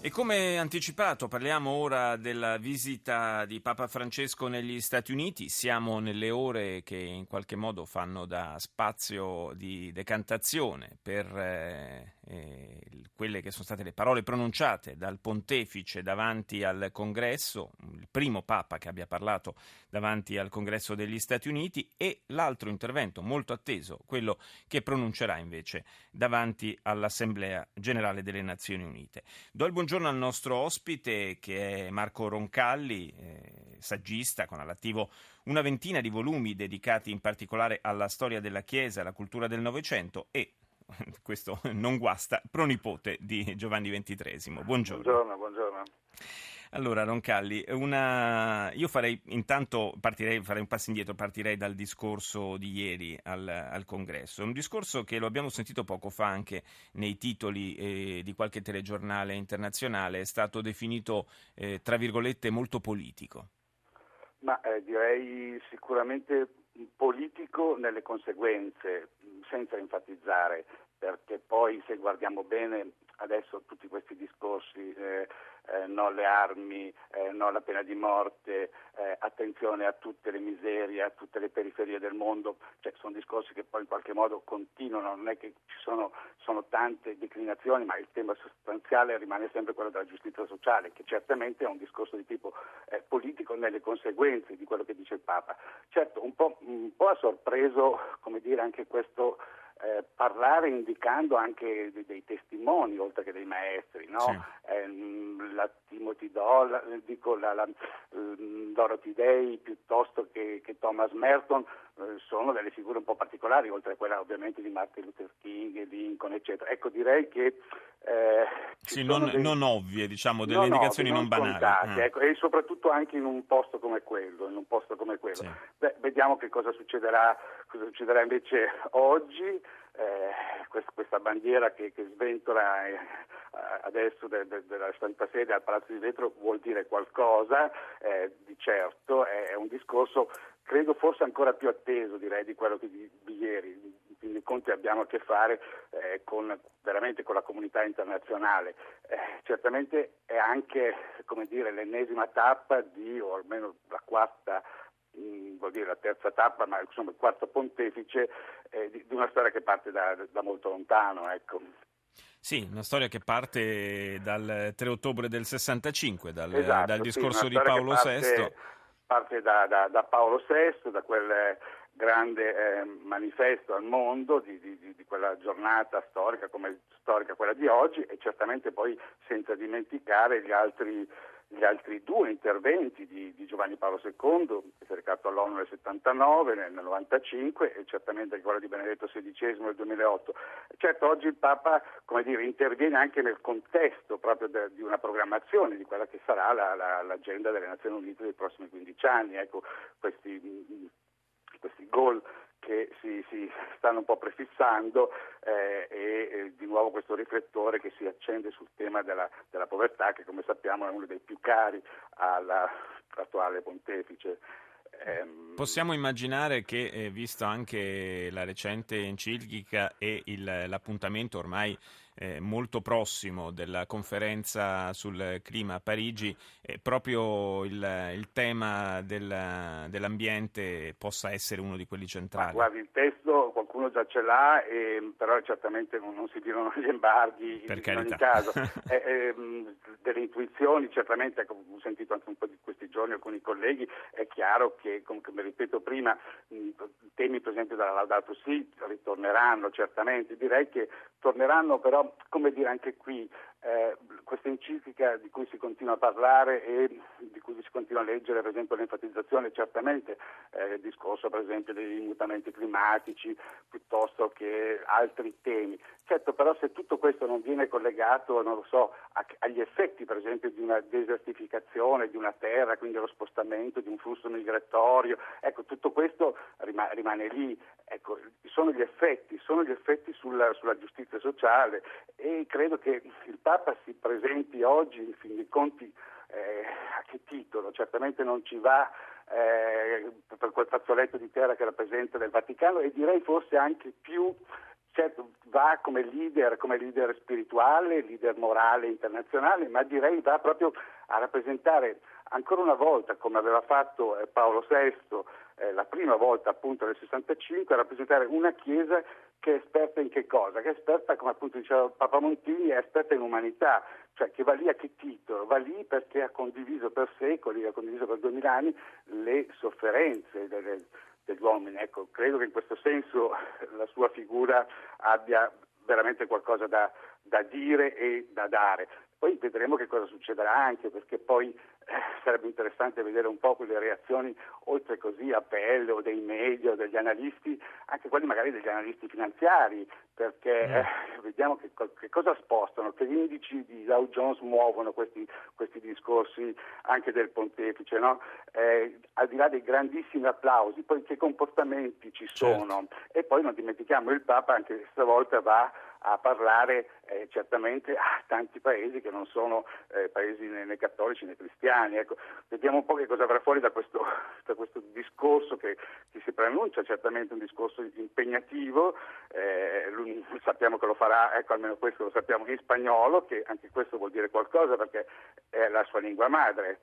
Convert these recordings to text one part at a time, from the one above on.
E come anticipato parliamo ora della visita di Papa Francesco negli Stati Uniti, siamo nelle ore che in qualche modo fanno da spazio di decantazione per eh, eh, quelle che sono state le parole pronunciate dal pontefice davanti al congresso, il primo Papa che abbia parlato davanti al congresso degli Stati Uniti e l'altro intervento molto atteso, quello che pronuncerà invece davanti all'Assemblea Generale delle Nazioni Unite. Do il buongiorno al nostro ospite che è Marco Roncalli, eh, saggista con all'attivo una ventina di volumi dedicati in particolare alla storia della Chiesa, alla cultura del Novecento e questo non guasta, pronipote di Giovanni XXIII. Buongiorno. Buongiorno, buongiorno. Allora, Roncalli, una... io farei intanto partirei, farei un passo indietro, partirei dal discorso di ieri al, al congresso. Un discorso che lo abbiamo sentito poco fa anche nei titoli eh, di qualche telegiornale internazionale, è stato definito, eh, tra virgolette, molto politico. Ma eh, direi sicuramente politico nelle conseguenze, senza enfatizzare, perché poi se guardiamo bene adesso tutti questi discorsi, eh, eh, no alle armi, eh, no alla pena di morte, eh, attenzione a tutte le miserie, a tutte le periferie del mondo, cioè, sono discorsi che poi in qualche modo continuano, non è che ci sono, sono tante declinazioni, ma il tema sostanziale rimane sempre quello della giustizia sociale, che certamente è un discorso di tipo eh, politico nelle conseguenze di quello che dice il Papa. Certo, un po', un po ha sorpreso come dire, anche questo eh, parlare indicando anche dei, dei, testimoni oltre che dei maestri, no? sì. eh, la Timothy Doll, dico la, la um, Dorothy Day piuttosto che, che Thomas Merton eh, sono delle figure un po' particolari, oltre a quella ovviamente di Martin Luther King, Lincoln, eccetera. Ecco, direi che eh, sì, non, dei, non, ovvie, diciamo, delle non indicazioni ovvi, non, non banali. Ah. ecco, e soprattutto anche in un posto come quello. Come quello. Sì. Beh, vediamo che cosa succederà, cosa succederà invece oggi. Eh, questa bandiera che, che sventola eh, adesso de, de, della Santa Sede al Palazzo di Vetro vuol dire qualcosa, eh, di certo, è, un discorso credo forse ancora più atteso direi di quello di, di ieri fin dei conti abbiamo a che fare eh, con, veramente con la comunità internazionale. Eh, certamente è anche dire, l'ennesima tappa di, o almeno la quarta mm, vuol dire la terza tappa, ma insomma il quarto pontefice eh, di, di, una storia che parte da, da molto lontano. Ecco. Sì, una storia che parte dal 3 ottobre del 65, dal, esatto, dal discorso sì, di Paolo parte, VI. Parte da, da, da, Paolo VI, da quel grande eh, manifesto al mondo di, di, di, quella giornata storica come storica quella di oggi e certamente poi senza dimenticare gli altri, gli altri due interventi di, di, Giovanni Paolo II che è recato all'ONU nel 79, nel, nel 95 e certamente quello di Benedetto XVI nel 2008. Certo oggi il Papa dire, interviene anche nel contesto proprio de, di una programmazione di quella che sarà la, la, l'agenda delle Nazioni Unite dei prossimi 15 anni. Ecco, questi questi gol che si, si, stanno un po' prefissando eh, e, e, di nuovo questo riflettore che si accende sul tema della, della povertà che come sappiamo è uno dei più cari all'attuale pontefice. Ehm, Possiamo immaginare che, eh, visto anche la recente enciclica e il, l'appuntamento ormai eh, molto prossimo della conferenza sul clima a Parigi, eh, proprio il, il tema del, dell'ambiente possa essere uno di quelli centrali. Ma guardi, il testo qualcuno già ce l'ha, e, però certamente non, non si violano gli embarghi per in, in ogni caso. Intuizioni, certamente, ho sentito anche un po' di questi giorni alcuni colleghi, è chiaro che, come ripeto prima, temi per esempio della Laudato Si ritorneranno certamente, direi che torneranno però, come dire anche qui, eh, questa enciclica di cui si continua a parlare e di cui si continua a leggere, per esempio l'enfatizzazione certamente eh, il discorso per esempio dei mutamenti climatici piuttosto che altri temi. Certo, però se tutto questo non viene collegato, non so, a, agli effetti per esempio di una desertificazione di una terra, quindi allo spostamento di un flusso migratorio, ecco, tutto questo rima, rimane lì. Ecco, sono gli effetti, sono gli effetti sulla, sulla giustizia sociale e credo che il Papa si presenti oggi, in fin dei conti, eh, che titolo, certamente non ci va eh, per quel fazzoletto di terra che rappresenta del Vaticano e direi forse anche più certo va come leader, come leader spirituale, leader morale internazionale, ma direi va proprio a rappresentare ancora una volta, come aveva fatto eh, Paolo VI eh, la prima volta appunto nel 65, a rappresentare una Chiesa che è esperta in che cosa? Che è esperta, come appunto diceva Papa Montini, è esperta in umanità, cioè che va lì a che titolo? Va lì perché ha condiviso per secoli, ha condiviso per duemila anni le sofferenze delle, degli uomini. Ecco, credo che in questo senso la sua figura abbia veramente qualcosa da, da dire e da dare. Poi vedremo che cosa succederà anche, perché poi eh, sarebbe interessante vedere un po' quelle reazioni, oltre così a pelle o dei media o degli analisti, anche quelli magari degli analisti finanziari, perché mm. eh, vediamo che, che, cosa spostano, che indici di Dow Jones muovono questi, questi discorsi anche del pontefice, no? eh, al di là dei grandissimi applausi, poi che comportamenti ci sono certo. e poi non dimentichiamo il Papa anche stavolta va a parlare eh, certamente a tanti paesi che non sono eh, paesi né, né, cattolici né cristiani. Ecco, vediamo un po' che cosa avrà fuori da questo, da questo discorso che, che, si preannuncia, certamente un discorso impegnativo, eh, lui, sappiamo che lo farà, ecco almeno questo lo sappiamo in spagnolo, che anche questo vuol dire qualcosa perché è la sua lingua madre.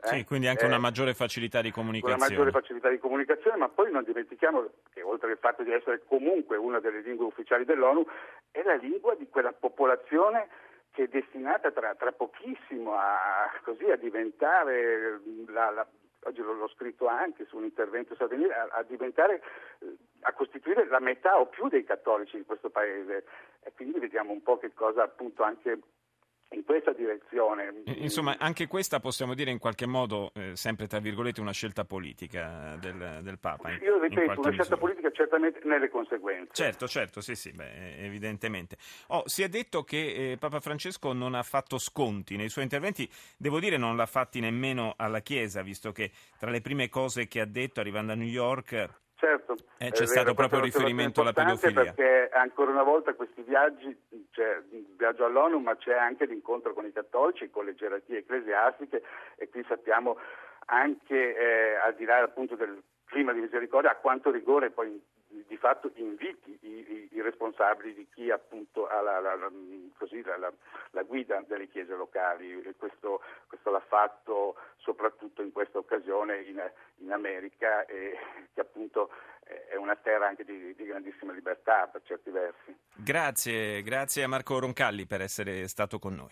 Eh? Sì, quindi anche eh, una maggiore facilità di comunicazione. Una maggiore facilità di comunicazione, ma poi non dimentichiamo che oltre al fatto di essere comunque una delle lingue ufficiali dell'ONU, è la lingua di quella popolazione che è destinata tra, tra pochissimo a, così, a diventare la, la, oggi l'ho scritto anche su un intervento a, a, diventare, a costituire la metà o più dei cattolici di questo paese. E quindi vediamo un po' che cosa appunto anche in questa direzione. Insomma, anche questa possiamo dire in qualche modo, eh, sempre tra virgolette, una scelta politica del, del Papa. In, Io ripeto, una scelta misura. politica certamente nelle conseguenze. Certo, certo, sì, sì, beh, evidentemente. Oh, si è detto che eh, Papa Francesco non ha fatto sconti nei suoi interventi, devo dire non l'ha fatti nemmeno alla Chiesa, visto che tra le prime cose che ha detto arrivando a New York Certo, eh, c'è stato proprio riferimento alla pedofilia. Perché ancora una volta questi viaggi, c'è il viaggio all'ONU, ma c'è anche l'incontro con i cattolici, con le gerarchie ecclesiastiche e qui sappiamo anche eh, al di là appunto del clima di misericordia a quanto rigore poi di fatto inviti i, i, i responsabili di chi appunto ha la, la, la, così, la guida delle chiese locali e questo, questo, l'ha fatto soprattutto in questa occasione in, in America e che appunto è una terra anche di, di, grandissima libertà per certi versi. Grazie, grazie a Marco Roncalli per essere stato con noi.